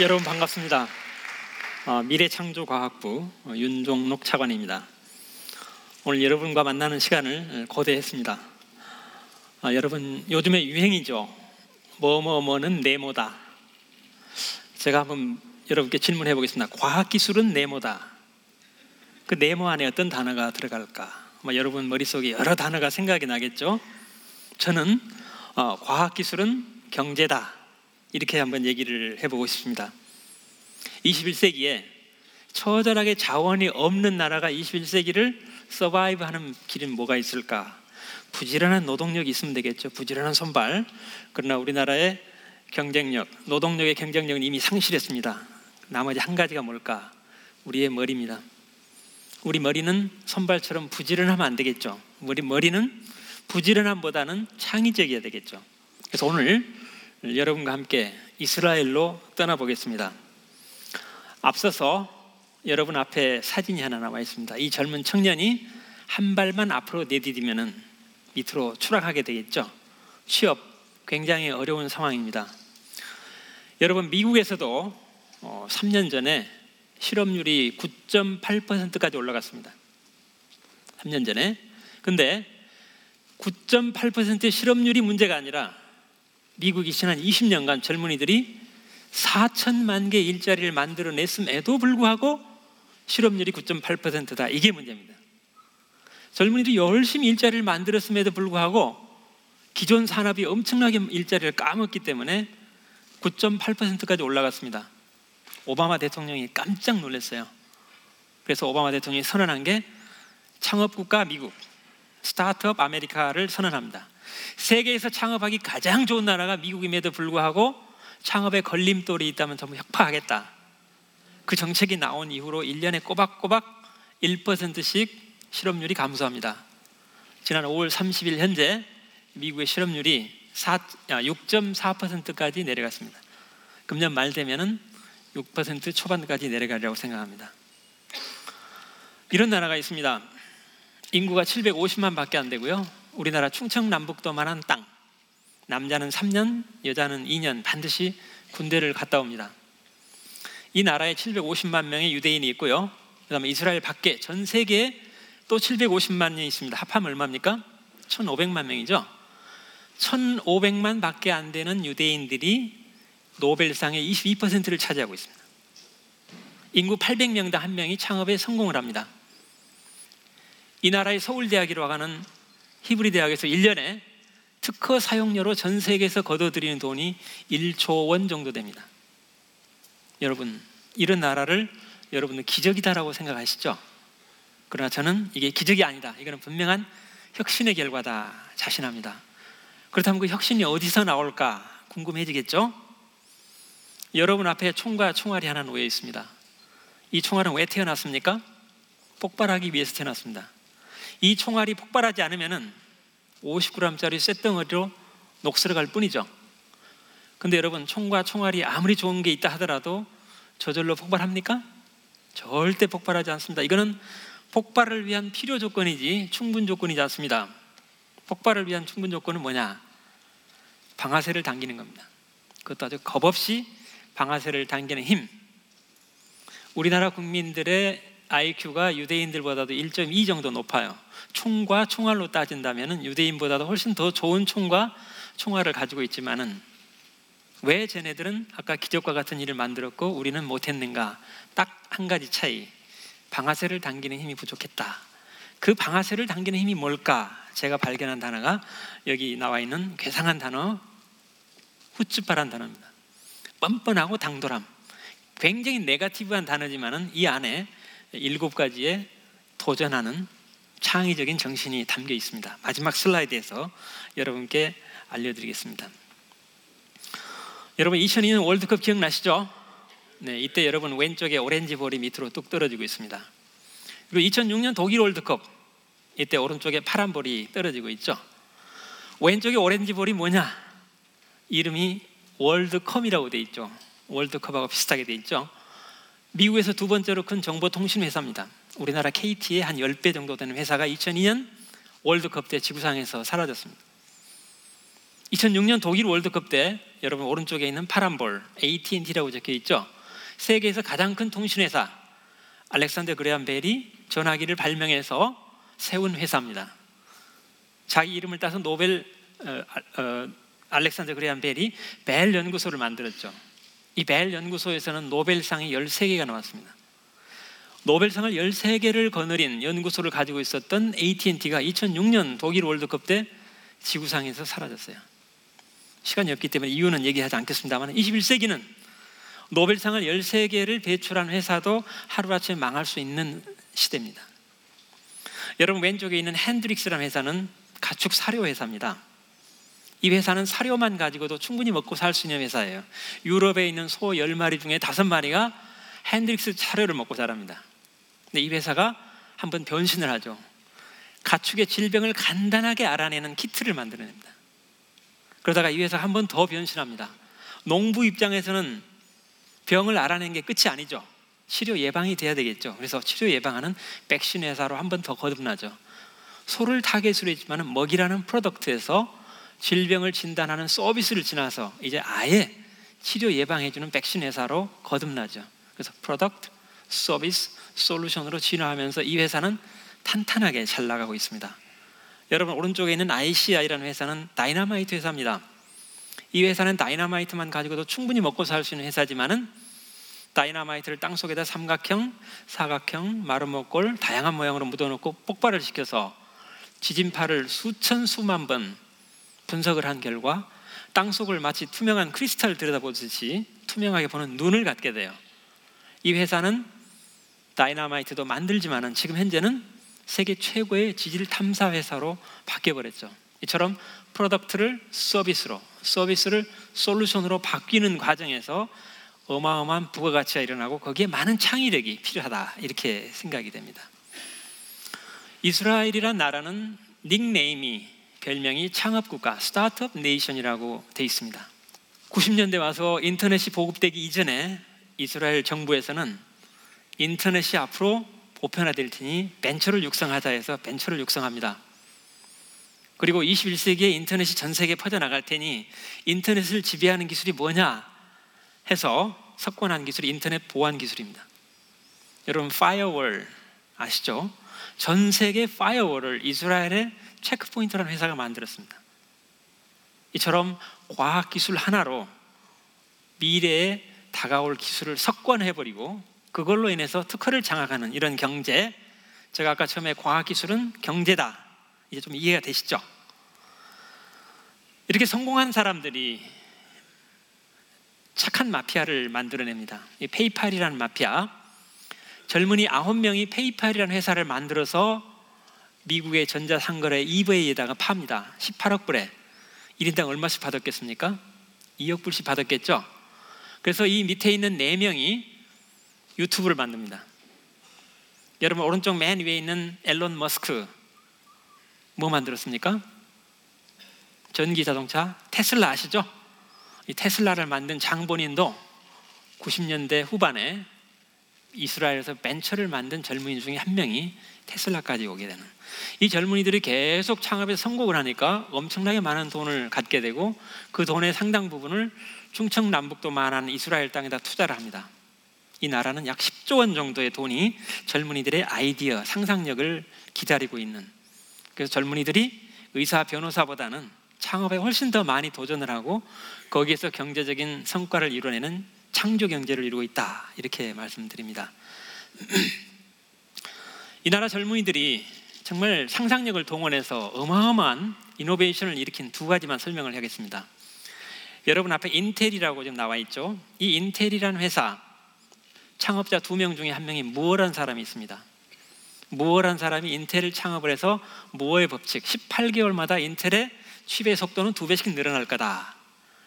여러분 반갑습니다. 어, 미래창조과학부 어, 윤종록 차관입니다. 오늘 여러분과 만나는 시간을 고대했습니다. 어, 여러분 요즘에 유행이죠. 뭐뭐뭐는 네모다. 제가 한번 여러분께 질문해 보겠습니다. 과학기술은 네모다. 그 네모 안에 어떤 단어가 들어갈까? 뭐 여러분 머릿속에 여러 단어가 생각이 나겠죠? 저는 어, 과학기술은 경제다. 이렇게 한번 얘기를 해보고 싶습니다. 21세기에 처절하게 자원이 없는 나라가 21세기를 서바이브 하는 길은 뭐가 있을까? 부지런한 노동력이 있으면 되겠죠. 부지런한 손발. 그러나 우리나라의 경쟁력, 노동력의 경쟁력은 이미 상실했습니다. 나머지 한 가지가 뭘까? 우리의 머리입니다. 우리 머리는 손발처럼 부지런하면 안 되겠죠. 우리 머리는 부지런함보다는 창의적이어야 되겠죠. 그래서 오늘 여러분과 함께 이스라엘로 떠나보겠습니다. 앞서서 여러분 앞에 사진이 하나 나와 있습니다. 이 젊은 청년이 한 발만 앞으로 내디디면은 밑으로 추락하게 되겠죠. 취업 굉장히 어려운 상황입니다. 여러분 미국에서도 3년 어, 전에 실업률이 9.8%까지 올라갔습니다. 3년 전에. 근데 9.8%의 실업률이 문제가 아니라 미국이 지난 20년간 젊은이들이 4천만 개 일자리를 만들어냈음에도 불구하고 실업률이 9.8%다. 이게 문제입니다. 젊은이들이 열심히 일자리를 만들었음에도 불구하고 기존 산업이 엄청나게 일자리를 까먹기 때문에 9.8%까지 올라갔습니다. 오바마 대통령이 깜짝 놀랐어요. 그래서 오바마 대통령이 선언한 게 창업국가 미국, 스타트업 아메리카를 선언합니다. 세계에서 창업하기 가장 좋은 나라가 미국임에도 불구하고 창업에 걸림돌이 있다면 전부 혁파하겠다. 그 정책이 나온 이후로 1년에 꼬박꼬박 1%씩 실업률이 감소합니다. 지난 5월 30일 현재 미국의 실업률이 6.4%까지 내려갔습니다. 금년 말 되면은 6% 초반까지 내려가리라고 생각합니다. 이런 나라가 있습니다. 인구가 750만 밖에 안 되고요. 우리나라 충청남북도만한 땅. 남자는 3년, 여자는 2년 반드시 군대를 갔다 옵니다. 이 나라에 750만 명의 유대인이 있고요. 그다음에 이스라엘 밖에 전 세계에 또 750만 명이 있습니다. 합하면 얼마입니까? 1,500만 명이죠. 1,500만 밖에 안 되는 유대인들이 노벨상의 22%를 차지하고 있습니다. 인구 800명당 한 명이 창업에 성공을 합니다. 이 나라의 서울대학이라고 하는 히브리 대학에서 1년에 특허 사용료로 전 세계에서 거둬들이는 돈이 1조 원 정도 됩니다. 여러분, 이런 나라를 여러분은 기적이다라고 생각하시죠? 그러나 저는 이게 기적이 아니다. 이거는 분명한 혁신의 결과다 자신합니다. 그렇다면 그 혁신이 어디서 나올까 궁금해지겠죠? 여러분 앞에 총과 총알이 하나 놓여 있습니다. 이 총알은 왜 태어났습니까? 폭발하기 위해서 태어났습니다. 이 총알이 폭발하지 않으면 50g짜리 쇳덩어리로 녹슬어갈 뿐이죠. 근데 여러분 총과 총알이 아무리 좋은 게 있다 하더라도 저절로 폭발합니까? 절대 폭발하지 않습니다. 이거는 폭발을 위한 필요 조건이지 충분 조건이지 않습니다. 폭발을 위한 충분 조건은 뭐냐? 방아쇠를 당기는 겁니다. 그것도 아주 겁없이 방아쇠를 당기는 힘. 우리나라 국민들의 IQ가 유대인들보다도 1.2 정도 높아요. 총과 총알로 따진다면 유대인보다도 훨씬 더 좋은 총과 총알을 가지고 있지만은 왜 쟤네들은 아까 기적과 같은 일을 만들었고 우리는 못했는가? 딱 한 가지 차이. 방아쇠를 당기는 힘이 부족했다. 그 방아쇠를 당기는 힘이 뭘까? 제가 발견한 단어가 여기 나와 있는 괴상한 단어, 후츠파란 단어입니다. 뻔뻔하고 당돌함. 굉장히 네가티브한 단어지만은 이 안에 일곱 가지의 도전하는 창의적인 정신이 담겨 있습니다. 마지막 슬라이드에서 여러분께 알려드리겠습니다. 여러분 2002년 월드컵 기억나시죠? 네, 이때 여러분 왼쪽에 오렌지 볼이 밑으로 뚝 떨어지고 있습니다. 그리고 2006년 독일 월드컵 이때 오른쪽에 파란 볼이 떨어지고 있죠. 왼쪽에 오렌지 볼이 뭐냐? 이름이 월드컵이라고 돼 있죠. 월드컵하고 비슷하게 돼 있죠. 미국에서 두 번째로 큰 정보통신 회사입니다. 우리나라 KT의 한 10배 정도 되는 회사가 2002년 월드컵 때 지구상에서 사라졌습니다. 2006년 독일 월드컵 때 여러분 오른쪽에 있는 파란 볼 AT&T라고 적혀 있죠. 세계에서 가장 큰 통신 회사 알렉산더 그레암 벨이 전화기를 발명해서 세운 회사입니다. 자기 이름을 따서 노벨 어, 어, 알렉산더 그레암 벨이 벨 연구소를 만들었죠. 이 벨 연구소에서는 노벨상이 13개가 나왔습니다. 노벨상을 13개를 거느린 연구소를 가지고 있었던 AT&T가 2006년 독일 월드컵 때 지구상에서 사라졌어요. 시간이 없기 때문에 이유는 얘기하지 않겠습니다만 21세기는 노벨상을 13개를 배출한 회사도 하루아침에 망할 수 있는 시대입니다. 여러분 왼쪽에 있는 핸드릭스라는 회사는 가축 사료 회사입니다. 이 회사는 사료만 가지고도 충분히 먹고 살 수 있는 회사예요. 유럽에 있는 소 10마리 중에 5마리가 핸드릭스 사료를 먹고 자랍니다. 근데 이 회사가 한번 변신을 하죠. 가축의 질병을 간단하게 알아내는 키트를 만들어냅니다. 그러다가 이 회사 한번 더 변신합니다. 농부 입장에서는 병을 알아낸 게 끝이 아니죠. 치료 예방이 돼야 되겠죠. 그래서 치료 예방하는 백신 회사로 한 번 더 거듭나죠. 소를 타겟으로 했지만 먹이라는 product에서 질병을 진단하는 서비스를 지나서 이제 아예 치료 예방해주는 백신 회사로 거듭나죠. 그래서 product, 서비스, 솔루션으로 진화하면서 이 회사는 탄탄하게 잘 나가고 있습니다. 여러분 오른쪽에 있는 ICI라는 회사는 다이나마이트 회사입니다. 이 회사는 다이나마이트만 가지고도 충분히 먹고 살 수 있는 회사지만은 다이나마이트를 땅 속에다 삼각형, 사각형, 마름모꼴 다양한 모양으로 묻어놓고 폭발을 시켜서 지진파를 수천 수만 번 분석을 한 결과 땅 속을 마치 투명한 크리스탈 들여다보듯이 투명하게 보는 눈을 갖게 돼요. 이 회사는 다이나마이트도 만들지만은 지금 현재는 세계 최고의 지질 탐사 회사로 바뀌어 버렸죠. 이처럼 product를 서비스로, 서비스를 솔루션으로 바뀌는 과정에서 어마어마한 부가가치가 일어나고 거기에 많은 창의력이 필요하다 이렇게 생각이 됩니다. 이스라엘이란 나라는 닉네임이 별명이 창업국가 startup nation이라고 돼 있습니다. 90년대 와서 인터넷이 보급되기 이전에 이스라엘 정부에서는 인터넷이 앞으로 보편화될 테니 벤처를 육성하자 해서 벤처를 육성합니다. 그리고 21세기에 인터넷이 전 세계에 퍼져나갈 테니 인터넷을 지배하는 기술이 뭐냐 해서 석권한 기술이 인터넷 보안 기술입니다. 여러분 firewall 아시죠? 전 세계 firewall을 이스라엘의 체크포인트라는 회사가 만들었습니다. 이처럼 과학 기술 하나로 미래에 다가올 기술을 석권해 버리고 그걸로 인해서 특허를 장악하는 이런 경제 제가 아까 처음에 과학 기술은 경제다 이제 좀 이해가 되시죠? 이렇게 성공한 사람들이 착한 마피아를 만들어냅니다. 이 페이팔이라는 마피아 젊은이 아홉 명이 페이팔이라는 회사를 만들어서 미국의 전자상거래 이베이에다가 팝니다. 18억 불에 1인당 얼마씩 받았겠습니까? 2억 불씩 받았겠죠. 그래서 이 밑에 있는 네 명이 유튜브를 만듭니다. 여러분 오른쪽 맨 위에 있는 엘론 머스크 뭐 만들었습니까? 전기 자동차 테슬라 아시죠? 이 테슬라를 만든 장본인도 90년대 후반에 이스라엘에서 벤처를 만든 젊은이 중에 한 명이 테슬라까지 오게 되는 이 젊은이들이 계속 창업에 성공을 하니까 엄청나게 많은 돈을 갖게 되고 그 돈의 상당 부분을 충청남북도만한 이스라엘 땅에다 투자를 합니다. 이 나라는 약 10조 원 정도의 돈이 젊은이들의 아이디어, 상상력을 기다리고 있는 그래서 젊은이들이 의사, 변호사보다는 창업에 훨씬 더 많이 도전을 하고 거기에서 경제적인 성과를 이뤄내는 창조 경제를 이루고 있다 이렇게 말씀드립니다. 이 나라 젊은이들이 정말 상상력을 동원해서 어마어마한 이노베이션을 일으킨 두 가지만 설명을 하겠습니다. 여러분 앞에 인텔이라고 지금 나와 있죠. 이 인텔이라는 회사 창업자 두 명 중에 한 명이 무어란 사람이 있습니다. 무어란 사람이 인텔을 창업을 해서 무어의 법칙 18개월마다 인텔의 취배 속도는 두 배씩 늘어날 거다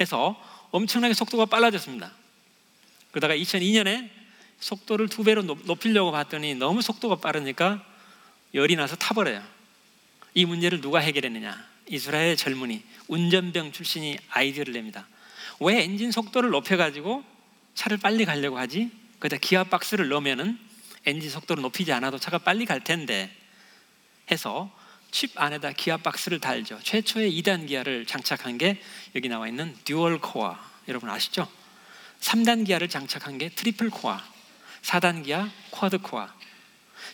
해서 엄청나게 속도가 빨라졌습니다. 그러다가 2002년에 속도를 두 배로 높이려고 봤더니 너무 속도가 빠르니까 열이 나서 타버려요. 이 문제를 누가 해결했느냐? 이스라엘 젊은이 운전병 출신이 아이디어를 냅니다. 왜 엔진 속도를 높여가지고 차를 빨리 가려고 하지? 거기다 기어 박스를 넣으면은 엔진 속도를 높이지 않아도 차가 빨리 갈 텐데 해서 칩 안에다 기어 박스를 달죠. 최초의 2단 기어를 장착한 게 여기 나와 있는 dual core. 여러분 아시죠? 3단 기어를 장착한 게 triple core. 4단 기어 quad core.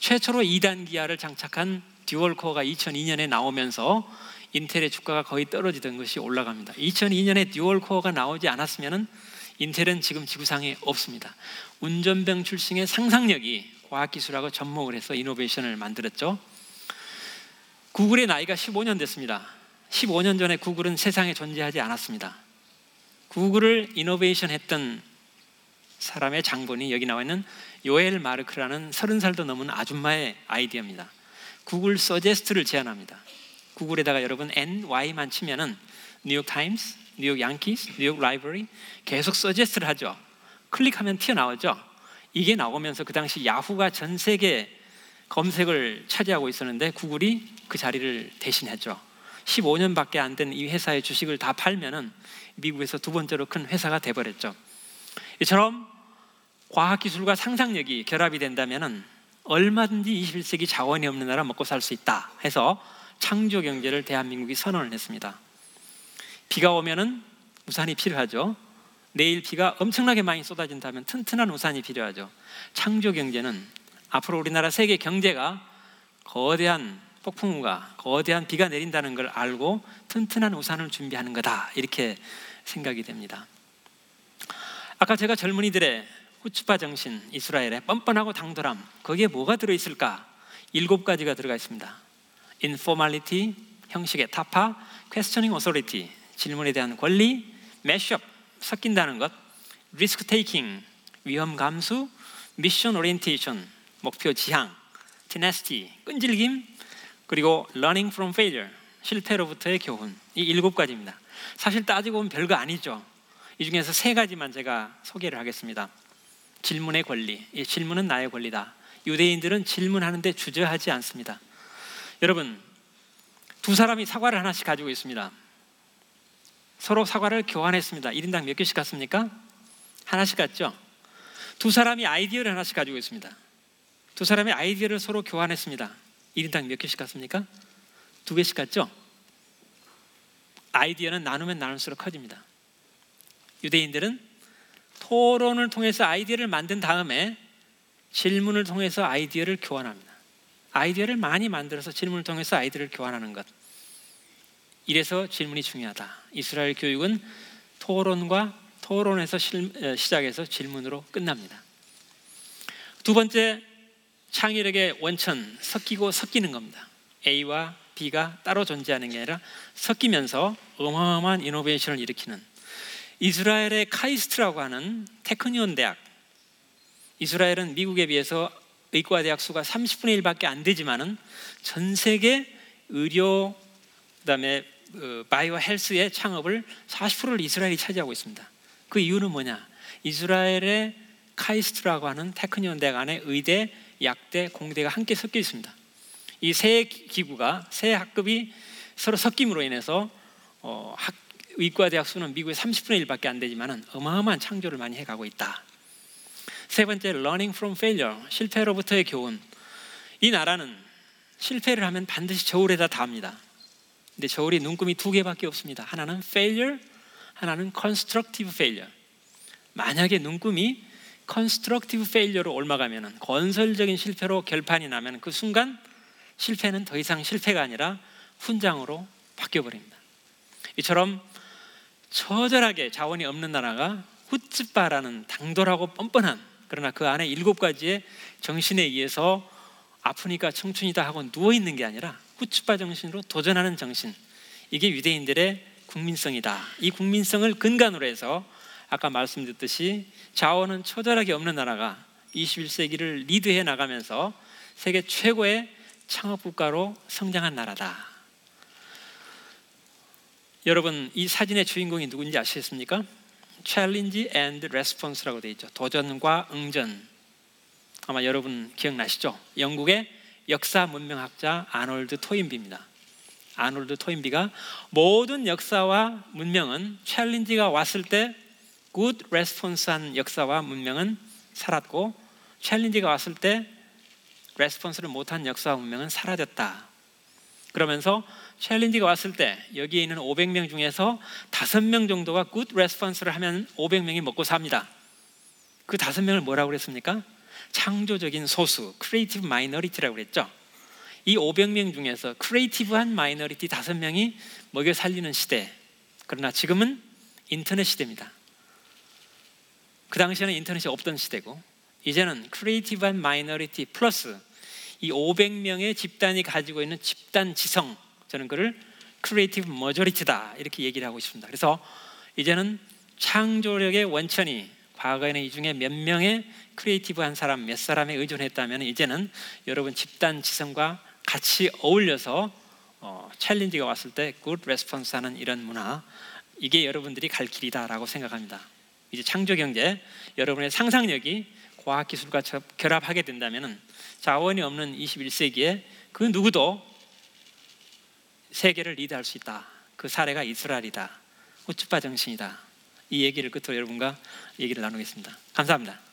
최초로 2단 기어를 장착한 dual core가 2002년에 나오면서 인텔의 주가가 거의 떨어지던 것이 올라갑니다. 2002년에 dual core가 나오지 않았으면 인텔은 지금 지구상에 없습니다. 운전병 출신의 상상력이 과학기술하고 접목을 해서 이노베이션을 만들었죠. 구글의 나이가 15년 됐습니다. 15년 전에 구글은 세상에 존재하지 않았습니다. 구글을 이노베이션 했던 사람의 장본이 여기 나와 있는 요엘 마르크라는 30살도 넘은 아줌마의 아이디어입니다. 구글 suggest를 제안합니다. 구글에다가 여러분 NY만 치면은 뉴욕 타임스, 뉴욕 양키스, 뉴욕 라이브러리 계속 suggest를 하죠. 클릭하면 튀어나오죠. 이게 나오면서 그 당시 야후가 전 세계 검색을 차지하고 있었는데 구글이 그 자리를 대신했죠. 15년밖에 안 된 이 회사의 주식을 다 팔면은 미국에서 두 번째로 큰 회사가 돼버렸죠. 이처럼 과학기술과 상상력이 결합이 된다면은 얼마든지 21세기 자원이 없는 나라 먹고 살 수 있다 해서 창조 경제를 대한민국이 선언을 했습니다. 비가 오면은 우산이 필요하죠. 내일 비가 엄청나게 많이 쏟아진다면 튼튼한 우산이 필요하죠. 창조 경제는 앞으로 우리나라 세계 경제가 거대한 폭풍우가 거대한 비가 내린다는 걸 알고 튼튼한 우산을 준비하는 거다 이렇게 생각이 됩니다. 아까 제가 젊은이들의 후츠파 정신 이스라엘의 뻔뻔하고 당돌함 거기에 뭐가 들어 있을까? 일곱 가지가 들어가 있습니다. informality 형식의 타파, questioning authority 질문에 대한 권리, mashup 섞인다는 것, risk taking 위험 감수, mission orientation 목표 지향, tenacity 끈질김, 그리고 learning from failure 실패로부터의 교훈 이 일곱 가지입니다. 사실 따지고 보면 별거 아니죠. 이 중에서 세 가지만 제가 소개를 하겠습니다. 질문의 권리, 이 질문은 나의 권리다. 유대인들은 질문하는데 주저하지 않습니다. 여러분, 두 사람이 사과를 하나씩 가지고 있습니다. 서로 사과를 교환했습니다. 1인당 몇 개씩 갔습니까? 하나씩 갔죠? 두 사람이 아이디어를 하나씩 가지고 있습니다. 두 사람이 아이디어를 서로 교환했습니다. 1인당 몇 개씩 갔습니까? 두 개씩 갔죠? 아이디어는 나누면 나눌수록 커집니다. 유대인들은 토론을 통해서 아이디어를 만든 다음에 질문을 통해서 아이디어를 교환합니다. 아이디어를 많이 만들어서 질문을 통해서 아이디어를 교환하는 것. 이래서 질문이 중요하다. 이스라엘 교육은 토론과 토론에서 시작해서 질문으로 끝납니다. 두 번째 창의력의 원천 섞이고 섞이는 겁니다. A와 B가 따로 존재하는 게 아니라 섞이면서 어마어마한 이노베이션을 일으키는 이스라엘의 카이스트라고 하는 테크니온 대학 이스라엘은 미국에 비해서 의과 대학 수가 30분의 1밖에 안 되지만은 전 세계 의료 그다음에 어, 바이오 헬스의 창업을 40%를 이스라엘이 차지하고 있습니다. 그 이유는 뭐냐? 이스라엘의 카이스트라고 하는 테크니온 대학 안에 의대, 약대, 공대가 함께 섞여 있습니다. 이 세 기구가 세 학급이 서로 섞임으로 인해서 어, 학, 의과 대학 수는 미국의 30분의 1밖에 안 되지만은 어마어마한 창조를 많이 해가고 있다. 세 번째, learning from failure, 실패로부터의 교훈. 이 나라는 실패를 하면 반드시 저울에다 답니다. 근데 저울이 눈금이 두 개밖에 없습니다. 하나는 failure, 하나는 constructive failure. 만약에 눈금이 constructive failure로 올라가면 건설적인 실패로 결판이 나면 그 순간 실패는 더 이상 실패가 아니라 훈장으로 바뀌어 버립니다. 이처럼 처절하게 자원이 없는 나라가 후츠바라는 당돌하고 뻔뻔한 그러나 그 안에 일곱 가지의 정신에 의해서 아프니까 청춘이다 하고 누워 있는 게 아니라 후츠바 정신으로 도전하는 정신. 이게 유대인들의 국민성이다. 이 국민성을 근간으로 해서 아까 말씀드렸듯이 자원은 처절하게 없는 나라가 21세기를 리드해 나가면서 세계 최고의 창업 국가로 성장한 나라다. 여러분 이 사진의 주인공이 누군지 아시겠습니까? Challenge and Response라고 되어 있죠. 도전과 응전. 아마 여러분 기억나시죠? 영국의 역사 문명학자 아놀드 토인비입니다. 아놀드 토인비가 모든 역사와 문명은 challenge가 왔을 때 good response한 역사와 문명은 살았고 challenge가 왔을 때 response를 못한 역사와 문명은 사라졌다. 그러면서 challenge가 왔을 때 여기에 있는 500명 중에서 5명 정도가 good response를 하면 500명이 먹고 삽니다. 그 5명을 뭐라고 그랬습니까? 창조적인 소수, creative minority라고 그랬죠. 이 500명 중에서 creative한 minority 5명이 먹여 살리는 시대. 그러나 지금은 인터넷 시대입니다. 그 당시에는 인터넷이 없던 시대고 이제는 creative한 minority 플러스 이 500명의 집단이 가지고 있는 집단 지성 저는 그를 creative majority다 이렇게 얘기를 하고 싶습니다. 그래서 이제는 창조력의 원천이 과거에는 이 중에 몇 명의 creative한 사람 몇 사람에 의존했다면 이제는 여러분 집단 지성과 같이 어울려서 어, challenge가 왔을 때 good response 하는 이런 문화 이게 여러분들이 갈 길이다라고 생각합니다. 이제 창조 경제 여러분의 상상력이 과학 기술과 결합하게 된다면 자원이 없는 21세기에 그 누구도 세계를 리드할 수 있다. 그 사례가 이스라엘이다. 우쭈빠 정신이다. 이 얘기를 끝으로 여러분과 얘기를 나누겠습니다. 감사합니다.